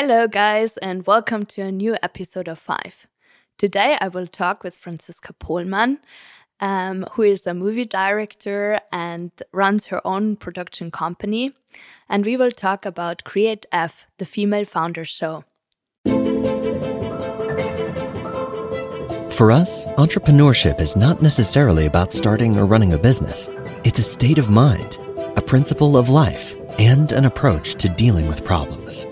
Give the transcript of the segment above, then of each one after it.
Hello, guys, and welcome to a new episode of Five. Today, I will talk with Franziska Pohlmann, um, who is a movie director and runs her own production company. And we will talk about Create F, the Female Founders Show. For us, entrepreneurship is not necessarily about starting or running a business. It's a state of mind, a principle of life, and an approach to dealing with problems.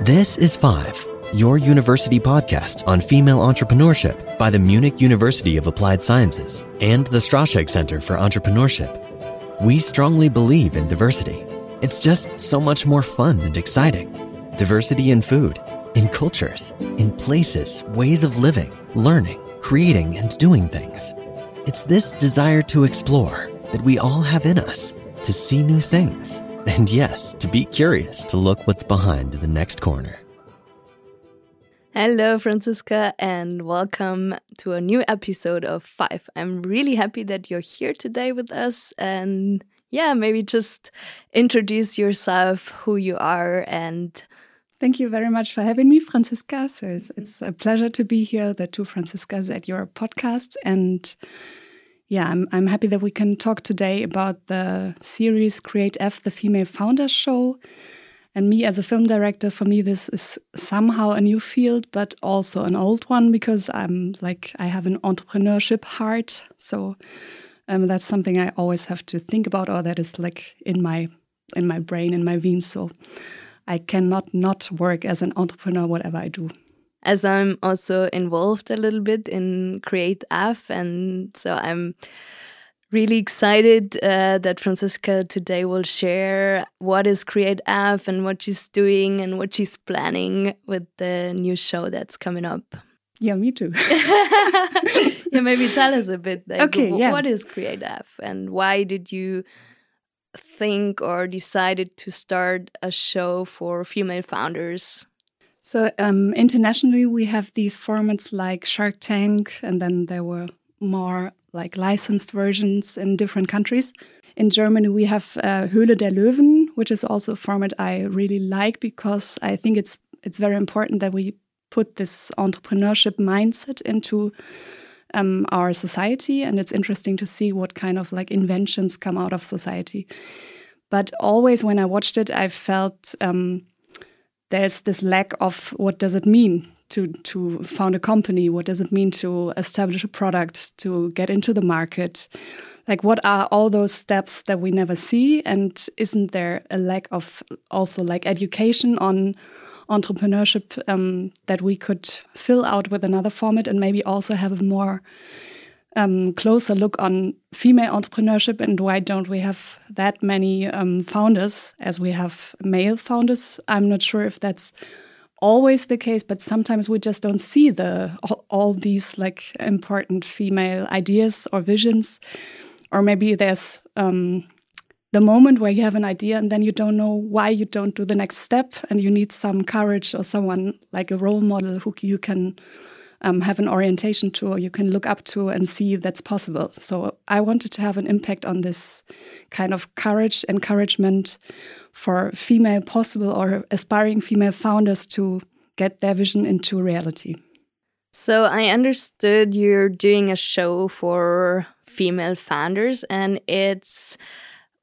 This is Five, your university podcast on female entrepreneurship by the Munich University of Applied Sciences and the Strascheg Center for Entrepreneurship. We strongly believe in diversity. It's just so much more fun and exciting. Diversity in food, in cultures, in places, ways of living, learning, creating, and doing things. It's this desire to explore that we all have in us to see new things and yes, to be curious to look what's behind the next corner. Hello, Franziska, and welcome to a new episode of Five. I'm really happy that you're here today with us. And yeah, maybe just introduce yourself, who you are, and Thank you very much for having me, Franziska. So it's, it's a pleasure to be here, the two Franziskas at your podcast. And yeah, I'm, I'm happy that we can talk today about the series Create F, the Female Founders Show. And me as a film director, for me, this is somehow a new field, but also an old one because I'm like, I have an entrepreneurship heart. So um, that's something I always have to think about, or that is like in my in my brain, in my veins. So I cannot not work as an entrepreneur, whatever I do as I'm also involved a little bit in Create F, and so I'm really excited uh, that Franziska today will share what is Create F and what she's doing and what she's planning with the new show that's coming up. Yeah, me too. yeah, maybe tell us a bit. Like, okay, yeah. What is Create F and why did you think or decided to start a show for female founders? So um, internationally, we have these formats like Shark Tank, and then there were more like licensed versions in different countries. In Germany, we have uh, Höhle der Löwen, which is also a format I really like because I think it's it's very important that we put this entrepreneurship mindset into um, our society, and it's interesting to see what kind of like inventions come out of society. But always when I watched it, I felt um, there's this lack of what does it mean to to found a company? What does it mean to establish a product to get into the market? Like what are all those steps that we never see? And isn't there a lack of also like education on entrepreneurship um, that we could fill out with another format and maybe also have a more um, closer look on female entrepreneurship and why don't we have that many um, founders as we have male founders. I'm not sure if that's always the case, but sometimes we just don't see the all, all these like important female ideas or visions, or maybe there's um, the moment where you have an idea and then you don't know why you don't do the next step, and you need some courage or someone like a role model who you can um, have an orientation to you can look up to and see that's possible. So I wanted to have an impact on this kind of courage, encouragement for female possible or aspiring female founders to get their vision into reality. So I understood you're doing a show for female founders and it's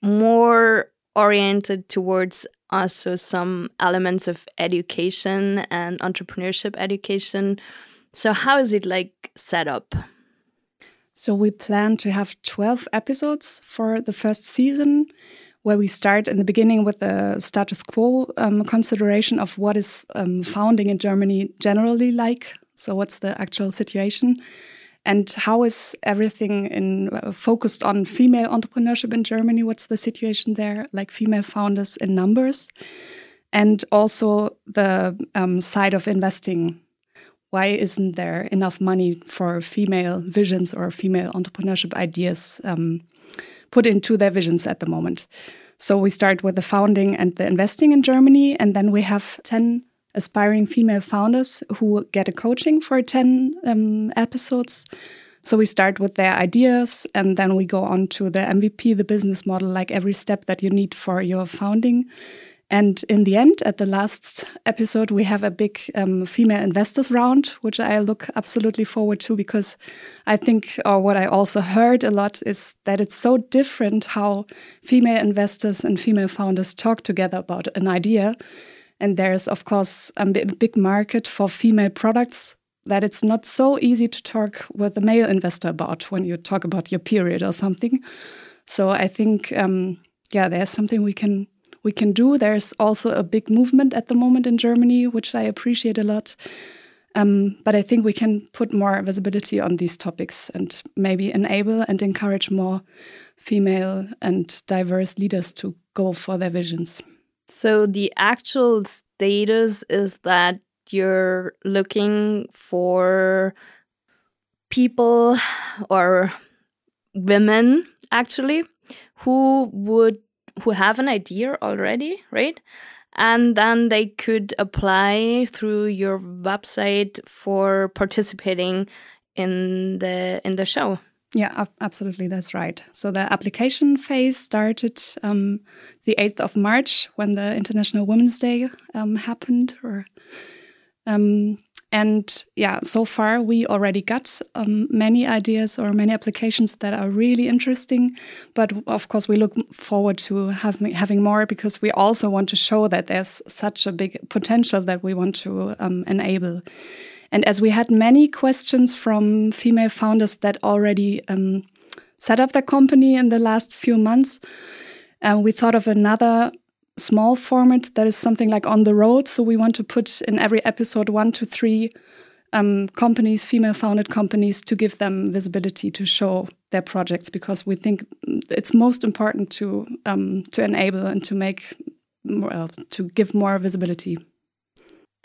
more oriented towards also some elements of education and entrepreneurship education so, how is it like set up? So, we plan to have 12 episodes for the first season, where we start in the beginning with the status quo um, consideration of what is um, founding in Germany generally like. So, what's the actual situation? And how is everything in, uh, focused on female entrepreneurship in Germany? What's the situation there, like female founders in numbers? And also the um, side of investing why isn't there enough money for female visions or female entrepreneurship ideas um, put into their visions at the moment? So we start with the founding and the investing in Germany, and then we have 10 aspiring female founders who get a coaching for 10 um, episodes. So we start with their ideas and then we go on to the MVP, the business model, like every step that you need for your founding. And in the end, at the last episode, we have a big um, female investors round, which I look absolutely forward to because I think, or what I also heard a lot, is that it's so different how female investors and female founders talk together about an idea. And there's, of course, a big market for female products that it's not so easy to talk with a male investor about when you talk about your period or something. So I think, um, yeah, there's something we can we can do. There's also a big movement at the moment in Germany, which I appreciate a lot. Um, but I think we can put more visibility on these topics and maybe enable and encourage more female and diverse leaders to go for their visions. So the actual status is that you're looking for people or women actually who would who have an idea already, right? And then they could apply through your website for participating in the in the show. Yeah, absolutely, that's right. So the application phase started um, the eighth of March when the International Women's Day um, happened, or um, and yeah, so far we already got um, many ideas or many applications that are really interesting. But of course, we look forward to have, having more because we also want to show that there's such a big potential that we want to um, enable. And as we had many questions from female founders that already um, set up their company in the last few months, uh, we thought of another small format that is something like on the road. So we want to put in every episode one to three um, companies, female founded companies, to give them visibility to show their projects because we think it's most important to um, to enable and to make well, to give more visibility.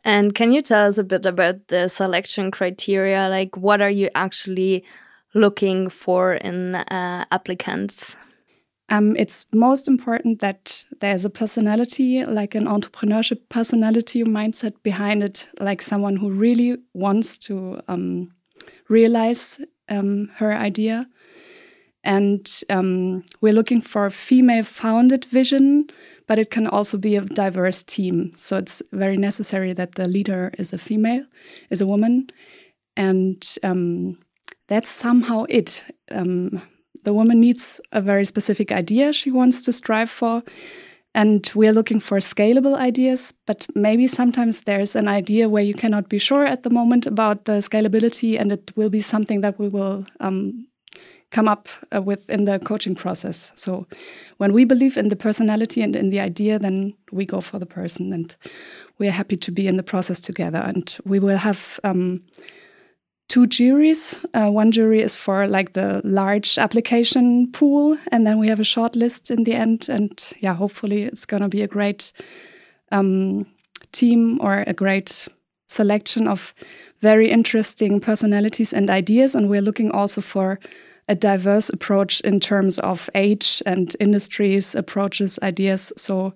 And can you tell us a bit about the selection criteria? Like, what are you actually looking for in uh, applicants? Um, it's most important that there's a personality, like an entrepreneurship personality mindset behind it, like someone who really wants to um, realize um, her idea. And um, we're looking for a female founded vision, but it can also be a diverse team. So it's very necessary that the leader is a female, is a woman. And um, that's somehow it um, the woman needs a very specific idea she wants to strive for. And we're looking for scalable ideas, but maybe sometimes there's an idea where you cannot be sure at the moment about the scalability, and it will be something that we will um, come up uh, with in the coaching process. So when we believe in the personality and in the idea, then we go for the person, and we're happy to be in the process together. And we will have um, two juries. Uh, one jury is for like the large application pool, and then we have a short list in the end. And yeah, hopefully it's going to be a great um, team or a great selection of very interesting personalities and ideas. And we're looking also for a diverse approach in terms of age and industries, approaches, ideas. So,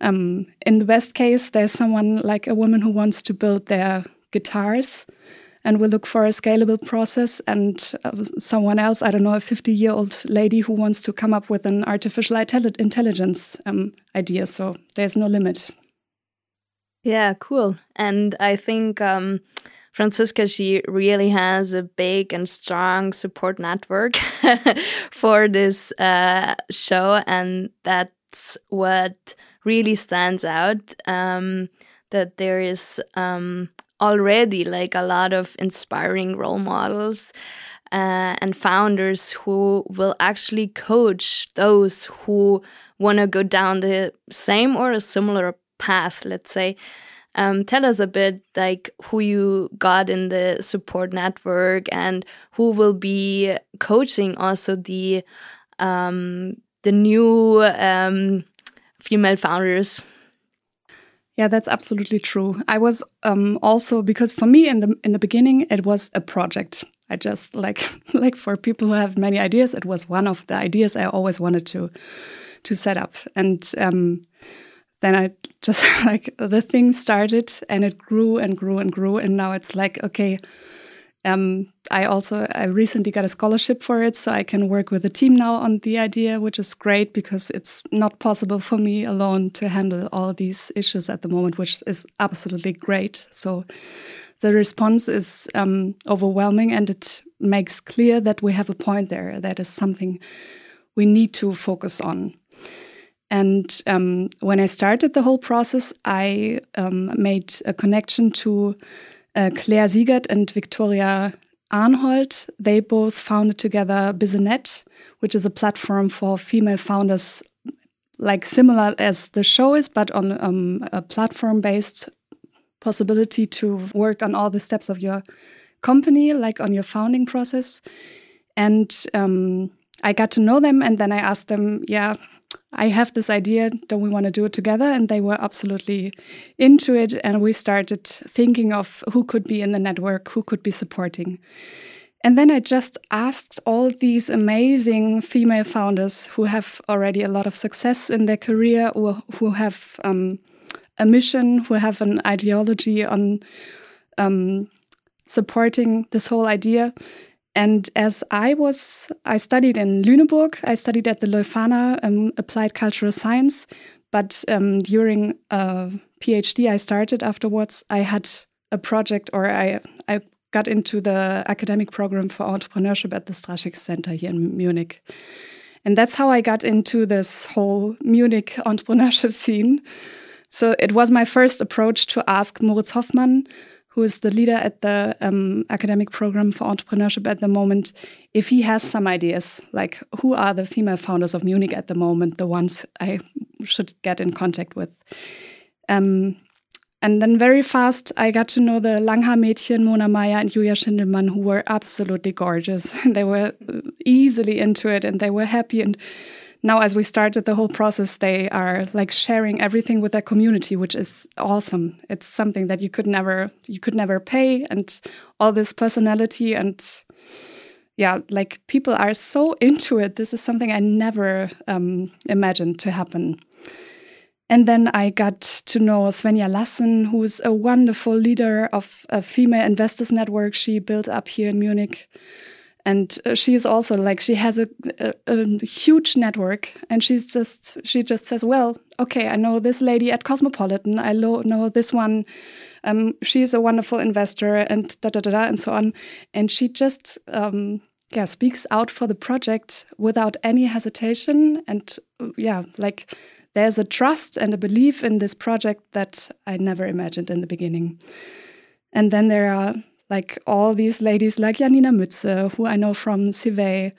um, in the best case, there's someone like a woman who wants to build their guitars and we look for a scalable process. And uh, someone else i don't know a 50 year old lady who wants to come up with an artificial intelligence um, idea. So there's no limit. Yeah cool. And i think um, Franziska, she really has a big and strong support network for this uh, show, and that's what really stands out. Um, that there is um, already like a lot of inspiring role models uh, and founders who will actually coach those who want to go down the same or a similar path let's say. Um, tell us a bit like who you got in the support network and who will be coaching also the um, the new um, female founders yeah, that's absolutely true. I was um, also because for me in the in the beginning it was a project. I just like like for people who have many ideas, it was one of the ideas I always wanted to to set up. And um, then I just like the thing started and it grew and grew and grew, and now it's like okay. Um, I also I recently got a scholarship for it, so I can work with a team now on the idea, which is great because it's not possible for me alone to handle all these issues at the moment, which is absolutely great. So the response is um, overwhelming, and it makes clear that we have a point there. That is something we need to focus on. And um, when I started the whole process, I um, made a connection to uh, Claire Siegert and Victoria Arnhold. They both founded together Bizinet, which is a platform for female founders, like similar as the show is, but on um, a platform based possibility to work on all the steps of your company, like on your founding process. And um, I got to know them, and then I asked them, yeah, I have this idea. Don't we want to do it together? And they were absolutely into it. And we started thinking of who could be in the network, who could be supporting. And then I just asked all these amazing female founders who have already a lot of success in their career or who have um, a mission, who have an ideology on um, supporting this whole idea. And as I was, I studied in Lüneburg, I studied at the Leuphana um, Applied Cultural Science. But um, during a PhD I started afterwards, I had a project or I, I got into the academic program for entrepreneurship at the Strascheg Center here in Munich. And that's how I got into this whole Munich entrepreneurship scene. So it was my first approach to ask Moritz Hoffmann, who is the leader at the um, academic program for entrepreneurship at the moment, if he has some ideas, like who are the female founders of Munich at the moment, the ones I should get in contact with. Um, and then very fast, I got to know the Langhaar-Mädchen, Mona Meyer and Julia Schindelmann, who were absolutely gorgeous. they were easily into it and they were happy. And now as we started the whole process they are like sharing everything with their community which is awesome. It's something that you could never you could never pay and all this personality and yeah like people are so into it. This is something i never um, imagined to happen. And then I got to know Svenja Lassen, who's a wonderful leader of a female investors network. She built up here in Munich and uh, she's also like she has a, a, a, huge network. And she's just she just says well okay i know this lady at cosmopolitan. I know this one. Um, she's a wonderful investor and da da da da and so on. And she just um, yeah speaks out for the project without any hesitation. And uh, yeah like there's a trust and a belief in this project that i never imagined in the beginning. And then there are like all these ladies like Janina Mütze, who I know from Civey,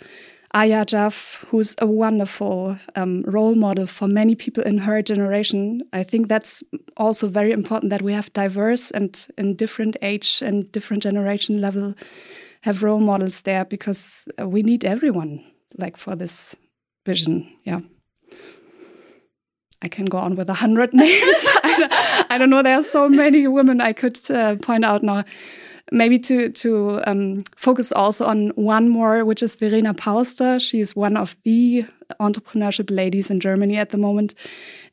Aya Jaff, who's a wonderful um, role model for many people in her generation. I think that's also very important that we have diverse and in different age and different generation level have role models there because we need everyone like for this vision. Yeah. I can go on with a hundred names. I, don't, I, don't, know. There are so many women I could uh, point out now maybe to to um, focus also on one more, which is Verena Pausder. She's one of the entrepreneurship ladies in Germany at the moment,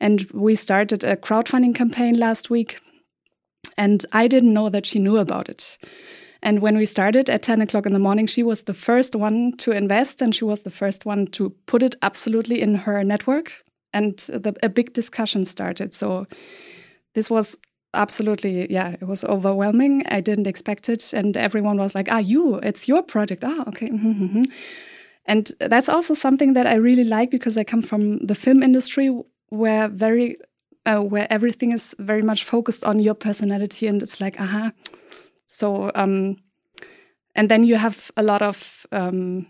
and we started a crowdfunding campaign last week. And I didn't know that she knew about it. And when we started at 10 o'clock in the morning, she was the first one to invest and she was the first one to put it absolutely in her network. And the, a big discussion started. So this was absolutely yeah it was overwhelming. I didn't expect it and everyone was like ah you it's your project. Ah okay mm -hmm, mm -hmm. and that's also something that i really like because i come from the film industry where very uh, where everything is very much focused on your personality and it's like aha. So um and then you have a lot of um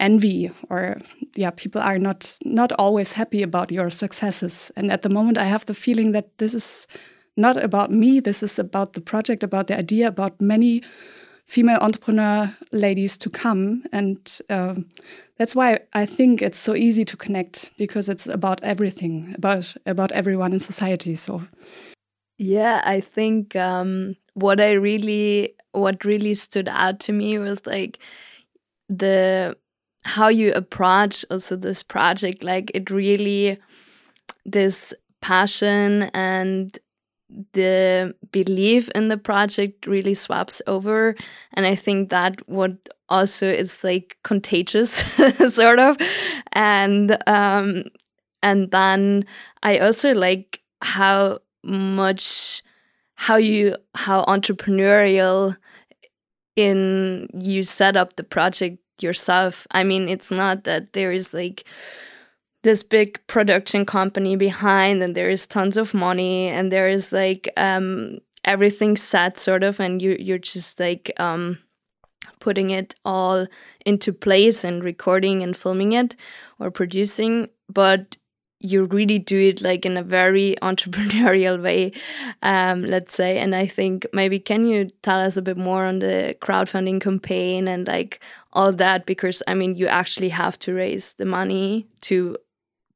envy or yeah people are not not always happy about your successes. And at the moment i have the feeling that this is not about me. This is about the project, about the idea, about many female entrepreneur ladies to come. And um, that's why I think it's so easy to connect because it's about everything, about about everyone in society. So yeah, I think um, what I really what really stood out to me was like the how you approach also this project like it really this passion and the belief in the project really swaps over. And i think that what also is like contagious sort of. And um and then i also like how much how you how entrepreneurial in you set up the project yourself. I mean it's not that there is like this big production company behind and there is tons of money and there is like um everything set sort of and you you're just like um putting it all into place and recording and filming it or producing but you really do it like in a very entrepreneurial way um, let's say. And i think maybe can you tell us a bit more on the crowdfunding campaign and like all that? Because i mean you actually have to raise the money to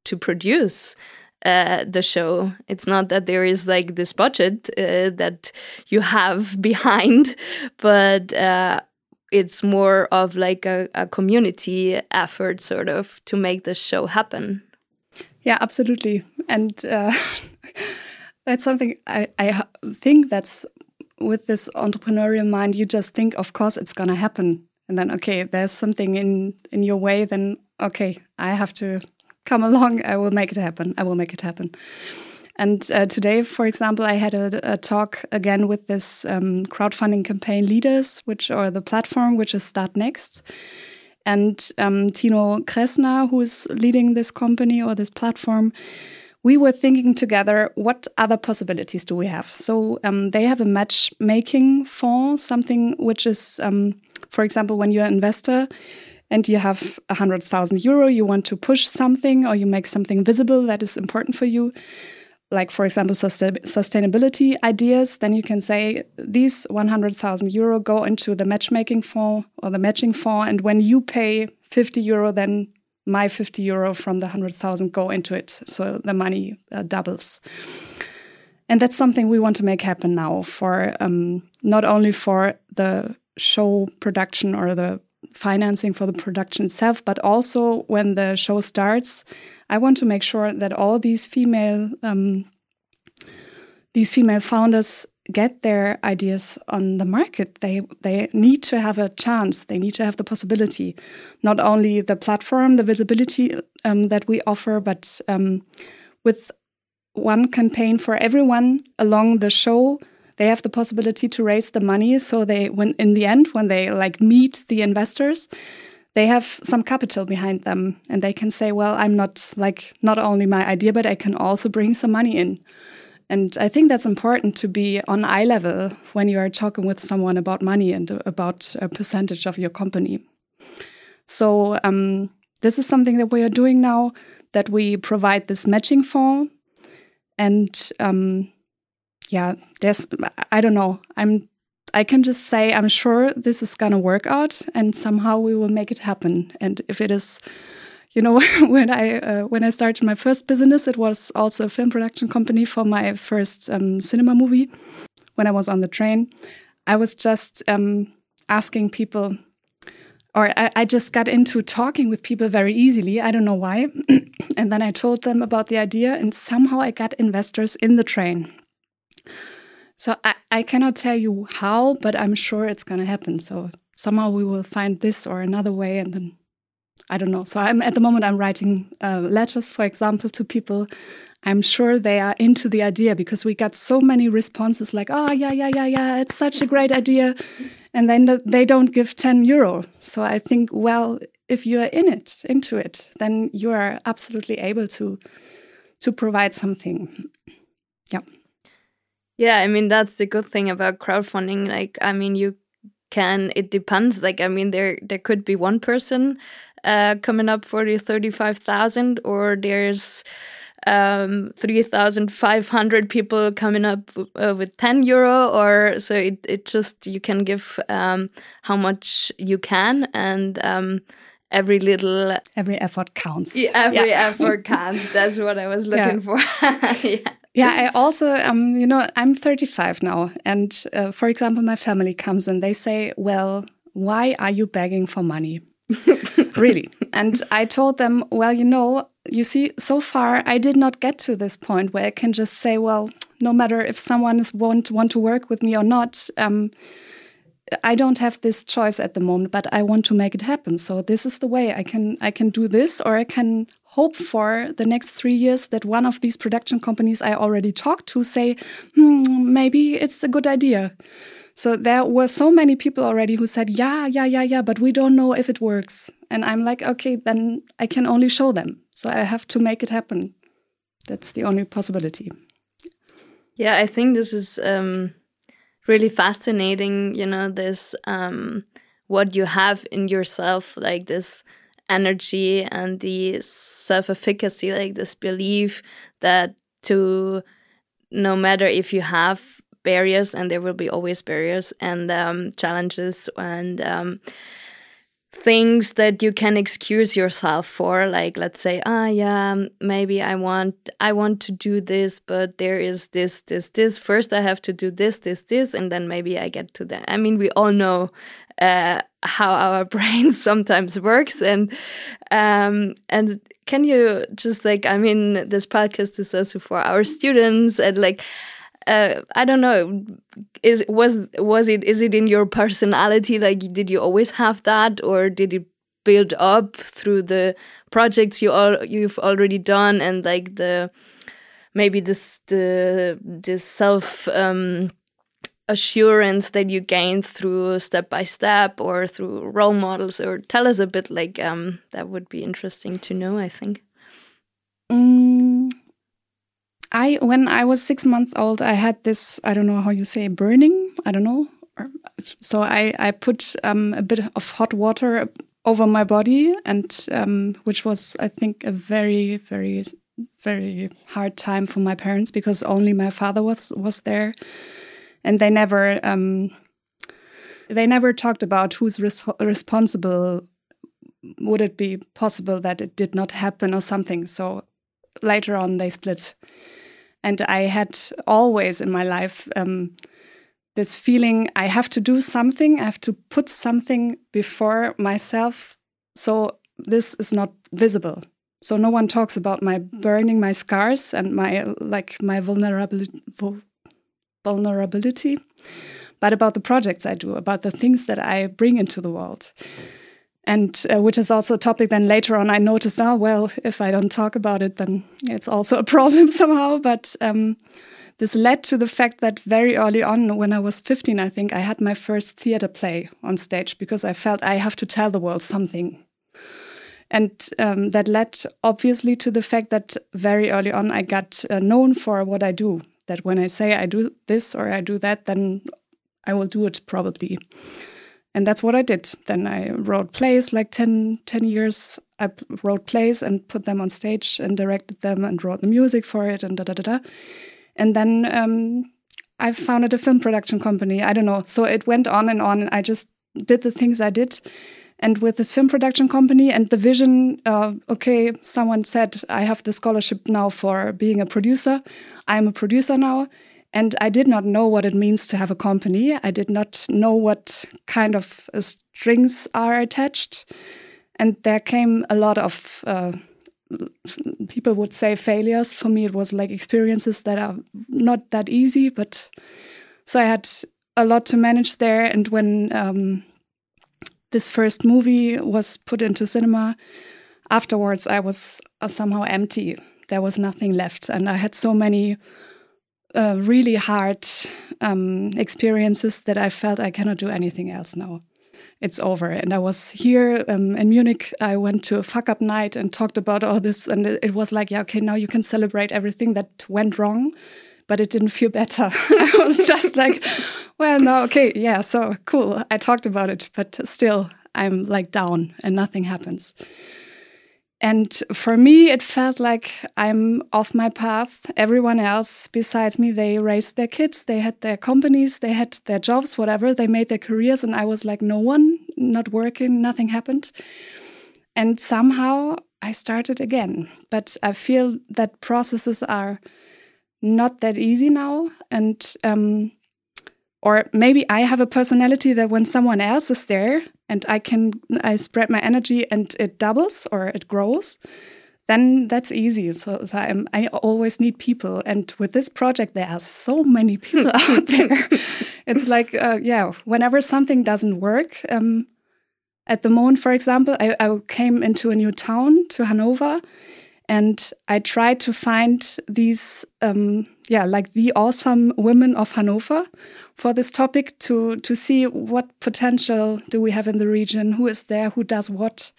to produce uh, the show. It's not that there is like this budget uh, that you have behind, but uh, it's more of like a, a, community effort, sort of, to make the show happen. Yeah, absolutely, and uh, that's something I, I think that's with this entrepreneurial mind. You just think, of course, it's gonna happen, and then okay, there's something in in your way. Then okay, I have to come along. I will make it happen. I will make it happen. And uh, today, for example, I had a, a talk again with this um, crowdfunding campaign leaders, which are the platform, which is Startnext. And um, Tino Kreßner, who is leading this company or this platform, we were thinking together what other possibilities do we have? So um, they have a matchmaking fund, something which is, um, for example, when you're an investor, and you have 100,000 euro, you want to push something or you make something visible that is important for you, like, for example, sustainability ideas, then you can say these 100,000 euro go into the matchmaking fund or the matching fund. And when you pay 50 euro, then my 50 euro from the 100,000 go into it. So the money uh, doubles. And that's something we want to make happen now for um, not only for the show production or the financing for the production itself, but also when the show starts, I want to make sure that all these female um, these female founders get their ideas on the market. They they need to have a chance. They need to have the possibility, not only the platform, the visibility um, that we offer, but um, with one campaign for everyone along the show they have the possibility to raise the money. So they, when in the end, when they like meet the investors, they have some capital behind them, and they can say, "Well, I'm not like not only my idea, but I can also bring some money in." And I think that's important to be on eye level when you are talking with someone about money and about a percentage of your company. So um, this is something that we are doing now. That we provide this matching fund, and um, yeah, there's I don't know. I'm I can just say I'm sure this is gonna work out, and somehow we will make it happen. And if it is, you know, when I uh, when I started my first business, it was also a film production company for my first um, cinema movie. When I was on the train, I was just um, asking people, or I, I just got into talking with people very easily. I don't know why, and then I told them about the idea, and somehow I got investors in the train so I, I cannot tell you how, but I'm sure it's going to happen. So somehow we will find this or another way, and then I don't know. So I'm at the moment I'm writing uh, letters, for example, to people. I'm sure they are into the idea because we got so many responses like, "Oh yeah, yeah, yeah, yeah, it's such a great idea," and then they don't give 10 euro. So I think, well, if you are in it, into it, then you are absolutely able to to provide something. Yeah. Yeah, I mean that's the good thing about crowdfunding. Like, I mean, you can. It depends. Like, I mean, there there could be one person uh, coming up for the thirty five thousand, or there's um 3500 people coming up uh, with 10 euro or so it, it just you can give um how much you can and um every little every effort counts every yeah. effort counts that's what i was looking yeah. for yeah yeah, I also, um, you know, I'm 35 now. And uh, for example, my family comes and they say, Well, why are you begging for money? really. And I told them, Well, you know, you see, so far I did not get to this point where I can just say, Well, no matter if someone is want want to work with me or not. Um, I don't have this choice at the moment, but I want to make it happen. So this is the way I can I can do this, or I can hope for the next three years that one of these production companies I already talked to say, hmm, maybe it's a good idea. So there were so many people already who said, yeah, yeah, yeah, yeah, but we don't know if it works. And I'm like, okay, then I can only show them. So I have to make it happen. That's the only possibility. Yeah, I think this is um, really fascinating. You know, this um, what you have in yourself, like this energy and the self efficacy, like this belief that to no matter if you have barriers, and there will be always barriers and um, challenges and um, things that you can excuse yourself for like let's say ah yeah maybe i want i want to do this but there is this this this. First i have to do this this this and then maybe i get to that. I mean we all know uh, how our brain sometimes works and um and can you just like i mean this podcast is also for our students and like uh, I don't know. Is was was it is it in your personality? Like, did you always have that, or did it build up through the projects you all you've already done, and like the maybe this the this self um, assurance that you gained through step by step or through role models? Or tell us a bit. Like, um, that would be interesting to know. I think. Mm, I when I was six months old, I had this I don't know how you say burning. I don't know. So I I put um, a bit of hot water over my body, and um, which was I think a very very very hard time for my parents because only my father was was there, and they never um, they never talked about who's res responsible. Would it be possible that it did not happen or something? So later on they split and I had always in my life um, this feeling I have to do something, I have to put something before myself. So this is not visible. So no one talks about my burning, my scars, and my like my vulnerability, vulnerability, but about the projects I do, about the things that I bring into the world. And uh, which is also a topic then later on i noticed oh well if i don't talk about it then it's also a problem somehow. But um, this led to the fact that very early on when i was 15 i think i had my first theater play on stage because i felt i have to tell the world something. And um, that led obviously to the fact that very early on i got uh, known for what i do that when i say i do this or i do that then i will do it probably and that's what I did. Then I wrote plays like 10, 10 years. I wrote plays and put them on stage and directed them and wrote the music for it and da da da da. And then um, I founded a film production company. I don't know. So it went on and on. And I just did the things I did. And with this film production company and the vision, uh, okay, someone said, I have the scholarship now for being a producer. I'm a producer now. And I did not know what it means to have a company. I did not know what kind of uh, strings are attached. And there came a lot of, uh, people would say failures. For me, it was like experiences that are not that easy. But so I had a lot to manage there. And when um, this first movie was put into cinema, afterwards I was uh, somehow empty. There was nothing left. And I had so many uh, really hard um, experiences that I felt I cannot do anything else now. It's over. And I was here um, in Munich. I went to a fuck up night and talked about all this. And it, it was like, yeah, okay, now you can celebrate everything that went wrong. But it didn't feel better. I was just like, well, no, okay, yeah, so cool. I talked about it, but still, I'm like down and nothing happens. And for me, it felt like I'm off my path. Everyone else besides me, they raised their kids, they had their companies, they had their jobs, whatever, they made their careers. And I was like, no one, not working, nothing happened. And somehow I started again. But I feel that processes are not that easy now. And, um, or maybe I have a personality that when someone else is there, and I can I spread my energy and it doubles or it grows, then that's easy. So, so I'm, I always need people. And with this project, there are so many people out there. It's like, uh, yeah, whenever something doesn't work, um, at the moment, for example, I, I came into a new town, to Hanover, and I tried to find these, um, yeah, like the awesome women of Hanover for this topic to to see what potential do we have in the region, who is there, who does what.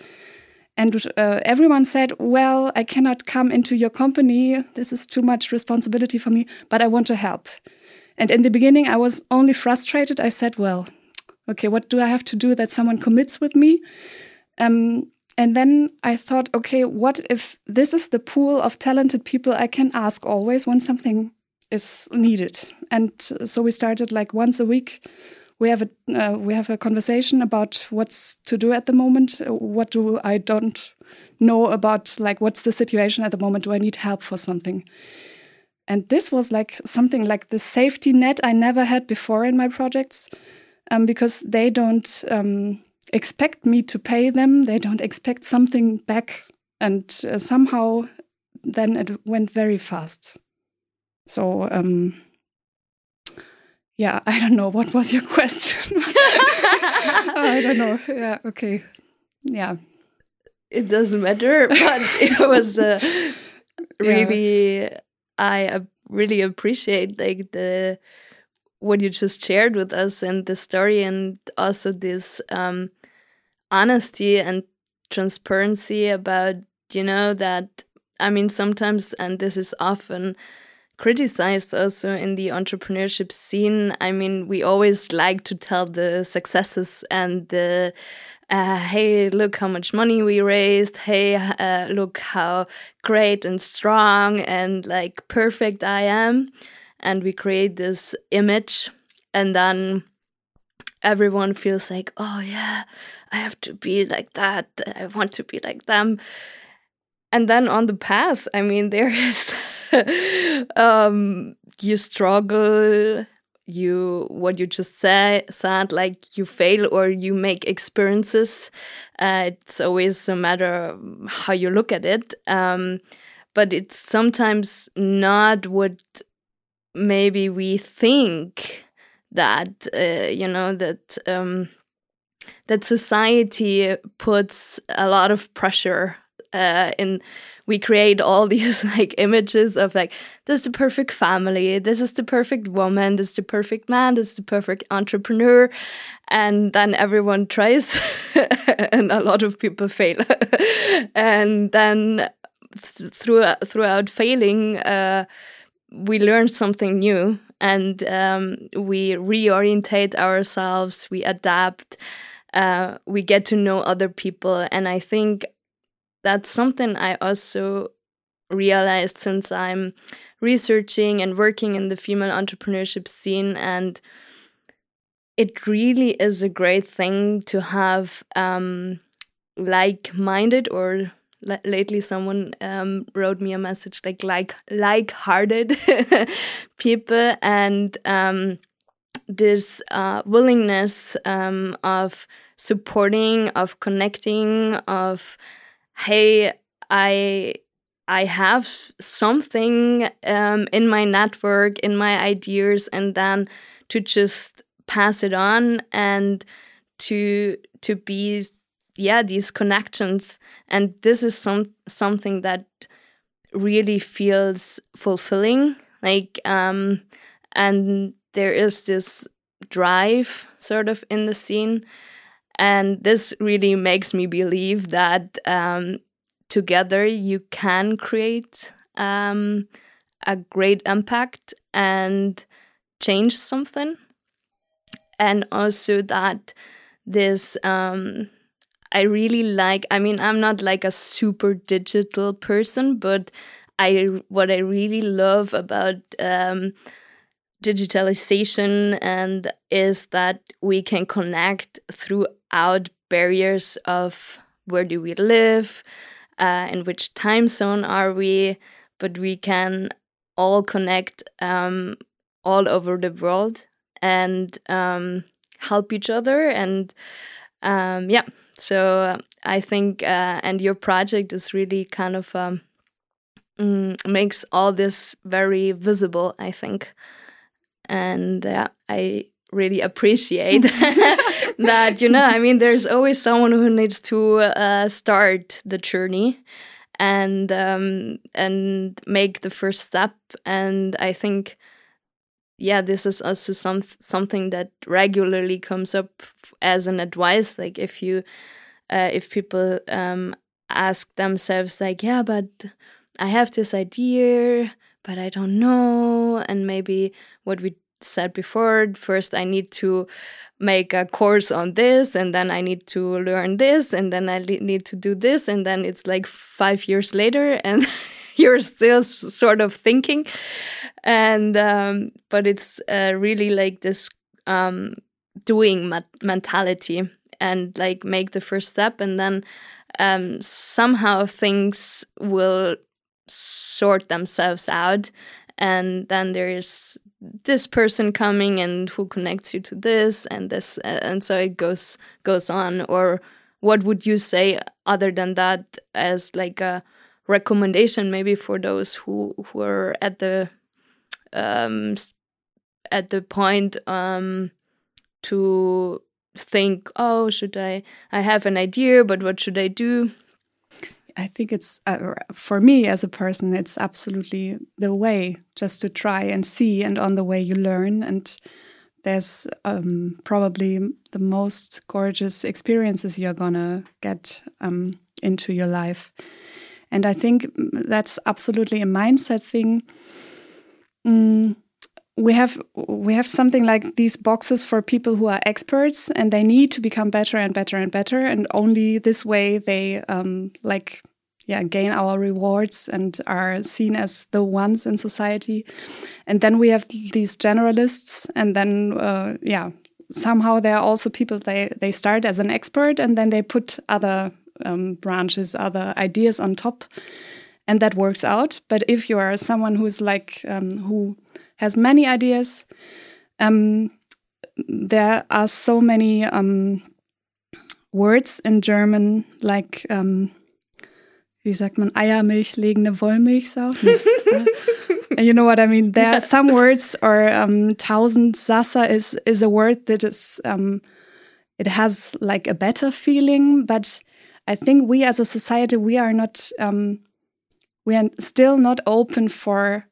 And uh, everyone said, Well, I cannot come into your company. This is too much responsibility for me, but I want to help. And in the beginning, I was only frustrated. I said, Well, okay, what do I have to do that someone commits with me? Um, and then I thought, okay, what if this is the pool of talented people I can ask always when something is needed? And so we started like once a week we have a uh, we have a conversation about what's to do at the moment. What do I don't know about like what's the situation at the moment? Do I need help for something? And this was like something like the safety net I never had before in my projects, um, because they don't um, expect me to pay them. They don't expect something back, and uh, somehow then it went very fast. So. Um, yeah, I don't know. What was your question? I don't know. Yeah, okay. Yeah. It doesn't matter, but it was uh, really, yeah. I uh, really appreciate like the what you just shared with us and the story and also this um, honesty and transparency about you know that I mean sometimes and this is often criticized also in the entrepreneurship scene. I mean, we always like to tell the successes and the uh, hey, look how much money we raised. Hey, uh, look how great and strong and like perfect I am. And we create this image, and then everyone feels like, oh, yeah, I have to be like that. I want to be like them and then on the path i mean there is um you struggle you what you just say, said like you fail or you make experiences uh, it's always a matter how you look at it um, but it's sometimes not what maybe we think that uh, you know that um, that society puts a lot of pressure uh, in we create all these like images of like this is the perfect family this is the perfect woman this is the perfect man this is the perfect entrepreneur and then everyone tries and a lot of people fail. And then through, throughout failing uh, we learn something new and um, we reorientate ourselves we adapt uh, we get to know other people. And i think that's something I also realized since I'm researching and working in the female entrepreneurship scene. And it really is a great thing to have um, like-minded or lately someone um, wrote me a message like like like-hearted people. And um, this uh, willingness um, of supporting of connecting of hey, I I have something um, in my network, in my ideas, and then to just pass it on and to to be yeah these connections. And this is some something that really feels fulfilling like um and there is this drive sort of in the scene and this really makes me believe that um, together you can create um, a great impact and change something. And also that this, um, I really like, I mean, I'm not like a super digital person, but I, what I really love about um, digitalization and is that we can connect throughout barriers of where do we live uh, in which time zone are we but we can all connect um, all over the world and um, help each other and um, yeah, so I think, uh, and your project is really kind of um, mm, makes all this very visible. I think, and uh, I really appreciate that. You know, I mean, there's always someone who needs to uh, start the journey and um, and make the first step. And I think, yeah, this is also some something that regularly comes up as an advice. Like if you, uh, if people um, ask themselves, like, yeah, but I have this idea, but I don't know, and maybe what we said before, first I need to make a course on this and then I need to learn this and then I need to do this and then it's like 5 years later and you're still sort of thinking. And um, but it's uh, really like this um, doing mentality and like make the first step and then um, somehow things will sort themselves out. And then there is this person coming and who connects you to this and this and so it goes goes on. Or what would you say other than that as like a recommendation maybe for those who who are at the um at the point um to think oh should i i have an idea but what should i do I think it's uh, for me as a person, it's absolutely the way just to try and see, and on the way you learn. And there's um, probably the most gorgeous experiences you're gonna get um, into your life. And I think that's absolutely a mindset thing. Mm, we have we have something like these boxes for people who are experts and they need to become better and better and better and only this way they um, like yeah gain our rewards and are seen as the ones in society. And then we have these generalists and then uh, yeah somehow there are also people they they start as an expert and then they put other um, branches other ideas on top and that works out. But if you are someone who's like um, who has many ideas. Um, there are so many um, words in German, like, um, wie sagt man, Eiermilch legende Wollmilchsau? you know what I mean? There are some words, or um, tausend Sasa is, is a word that is, um, it has like a better feeling, but I think we as a society, we are not, um, we are still not open for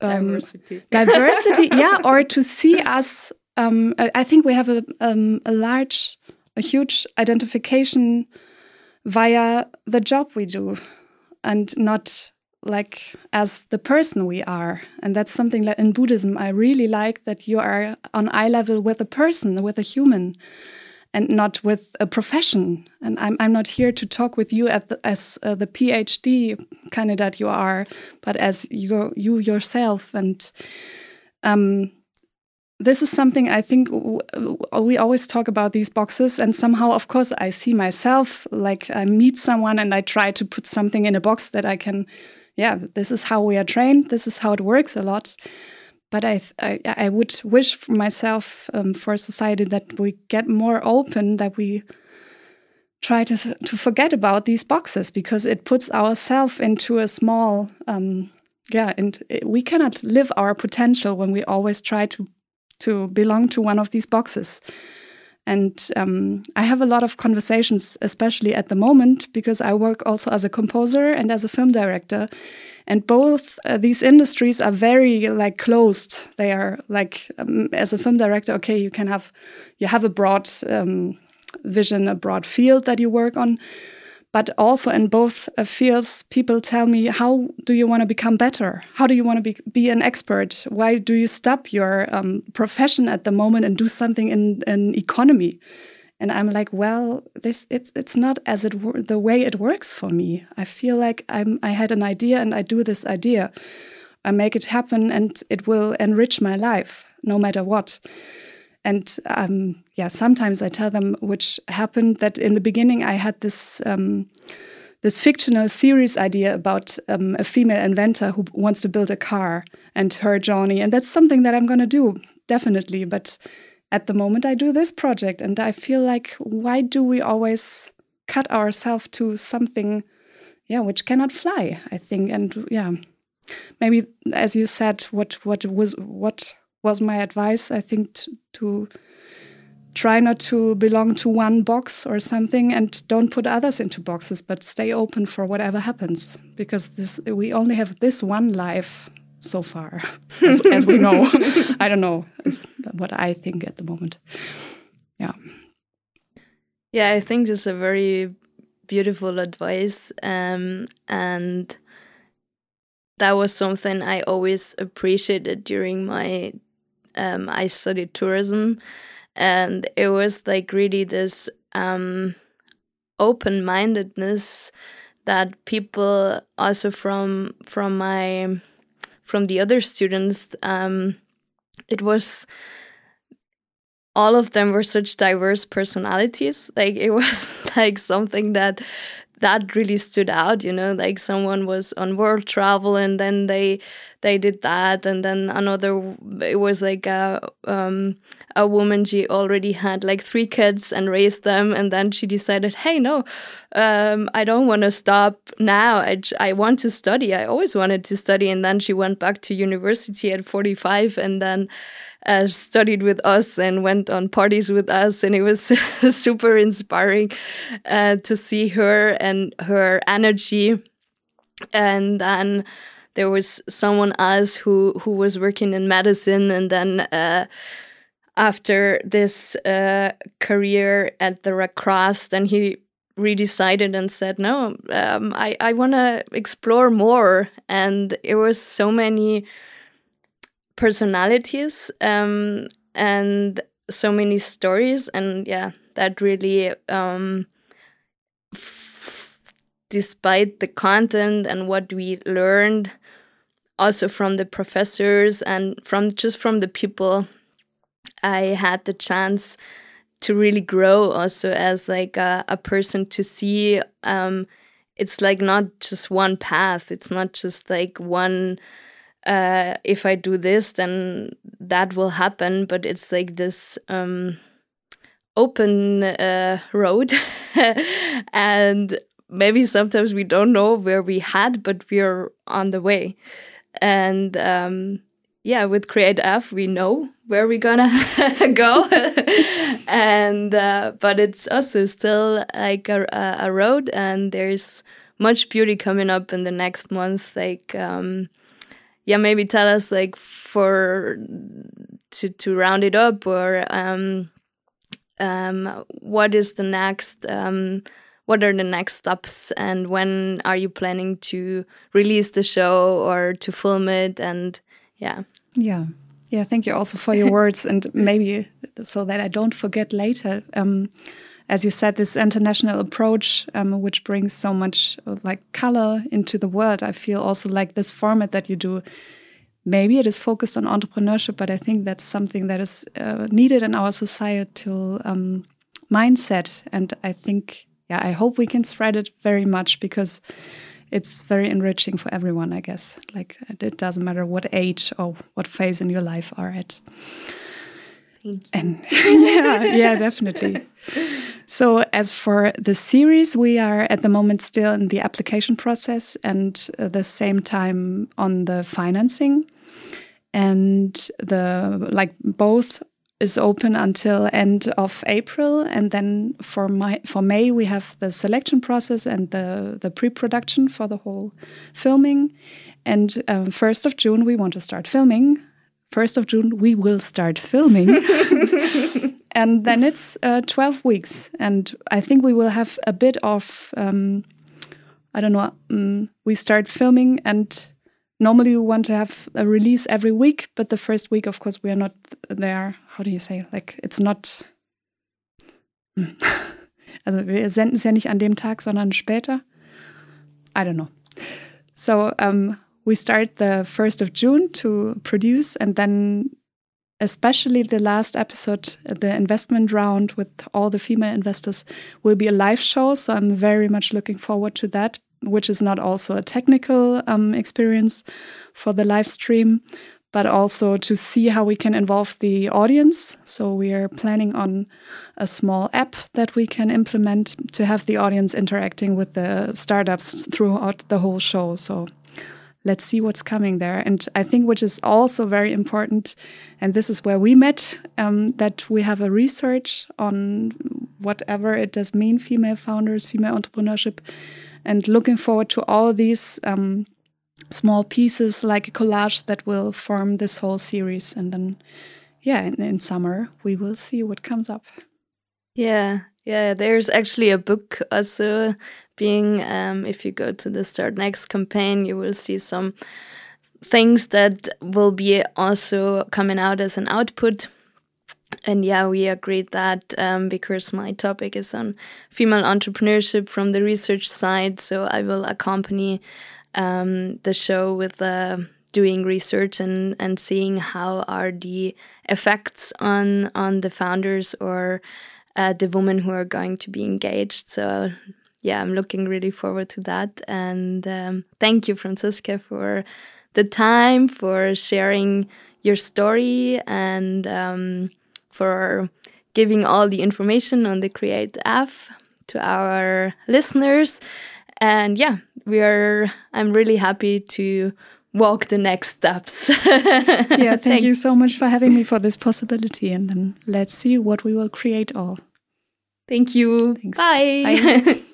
um, diversity. diversity, yeah, or to see us. Um, I think we have a, um, a large, a huge identification via the job we do, and not like as the person we are. And that's something that in Buddhism I really like that you are on eye level with a person, with a human and not with a profession. And I'm, I'm not here to talk with you the, as uh, the PhD candidate you are, but as you, you yourself. And um, this is something I think we always talk about these boxes. And somehow, of course, I see myself like I meet someone and I try to put something in a box that I can, yeah, this is how we are trained, this is how it works a lot but I, I, I would wish for myself um, for a society that we get more open, that we try to to forget about these boxes because it puts ourselves into a small um, yeah, and we cannot live our potential when we always try to to belong to one of these boxes. And um, I have a lot of conversations, especially at the moment, because I work also as a composer and as a film director and both uh, these industries are very like closed. They are like um, as a film director okay you can have you have a broad um, vision a broad field that you work on. But also in both uh, fields people tell me how do you want to become better? How do you want to be, be an expert? Why do you stop your um, profession at the moment and do something in, in economy and i'm like well this it's it's not as it the way it works for me. I feel like i'm i had an idea and i do this idea. I make it happen and it will enrich my life no matter what. And um, yeah sometimes i tell them which happened that in the beginning i had this um, this fictional series idea about um, a female inventor who wants to build a car and her journey. And that's something that i'm going to do definitely. But at the moment I do this project and I feel like why do we always cut ourselves to something yeah which cannot fly I think? And yeah maybe as you said what what was what was my advice? I think to try not to belong to one box or something and don't put others into boxes but stay open for whatever happens because this we only have this one life so far, as, as we know. I don't know is what I think at the moment. Yeah. Yeah, I think this is a very beautiful advice. Um, and that was something I always appreciated during my um, I studied tourism, and it was like really this um, open mindedness that people also from from my from the other students, um, it was all of them were such diverse personalities. Like it was like something that that really stood out you know like someone was on world travel and then they they did that and then another it was like a um a woman she already had like three kids and raised them and then she decided hey no um i don't want to stop now I, I want to study i always wanted to study and then she went back to university at 45 and then uh, studied with us and went on parties with us, and it was super inspiring uh, to see her and her energy. And then there was someone else who who was working in medicine, and then. Uh, after this uh, career at the Red Cross, then he redecided and said, "No, um, I I want to explore more." And it was so many personalities um, and so many stories and yeah that really um, despite the content and what we learned also from the professors and from just from the people i had the chance to really grow also as like a, a person to see um, it's like not just one path it's not just like one uh, if I do this, then that will happen. But it's like this um, open uh, road, and maybe sometimes we don't know where we had, but we're on the way. And um, yeah, with createF, we know where we're gonna go, and uh, but it's also still like a, a road, and there's much beauty coming up in the next month, like. Um, yeah, maybe tell us like for to to round it up or um, um, what is the next um, what are the next steps and when are you planning to release the show or to film it and yeah yeah yeah thank you also for your words and maybe so that i don't forget later um, as you said, this international approach, um, which brings so much like color into the world. I feel also like this format that you do. Maybe it is focused on entrepreneurship, but I think that's something that is uh, needed in our societal um, mindset. And I think, yeah, I hope we can spread it very much because it's very enriching for everyone, I guess. Like it doesn't matter what age or what phase in your life are at. And yeah, yeah, definitely. So, as for the series, we are at the moment still in the application process and at the same time on the financing. And the like both is open until end of April, and then for my for May we have the selection process and the the pre-production for the whole filming. And um, first of June we want to start filming. First of June we will start filming. and then it's uh, 12 weeks and i think we will have a bit of um, i don't know um, we start filming and normally we want to have a release every week but the first week of course we are not there. How do you say? Like it's not also wir senden es ja nicht an dem Tag sondern später. I don't know. So um, we start the 1st of june to produce and then especially the last episode, the investment round with all the female investors, will be a live show. So I'm very much looking forward to that, which is not also a technical um, experience for the live stream, but also to see how we can involve the audience. So we are planning on a small app that we can implement to have the audience interacting with the startups throughout the whole show. So let's see what's coming there. And I think, which is also very important, and this is where we met, um, that we have a research on whatever it does mean female founders, female entrepreneurship, and looking forward to all these um, small pieces like a collage that will form this whole series. And then, yeah, in, in summer, we will see what comes up. Yeah, yeah, there's actually a book also being, um, if you go to the Startnext campaign, you will see some things that will be also coming out as an output. And yeah, we agreed that um, because my topic is on female entrepreneurship from the research side, so I will accompany um, the show with uh, doing research and, and seeing how are the effects on on the founders or uh, the women who are going to be engaged. So yeah, I'm looking really forward to that. And um, thank you, Franziska, for the time, for sharing your story, and um, for giving all the information on the createF to our listeners. And yeah, we are. I'm really happy to walk the next steps. yeah, thank you so much for having me for this possibility. And then let's see what we will create all. Thank you. Thanks. Bye. Bye.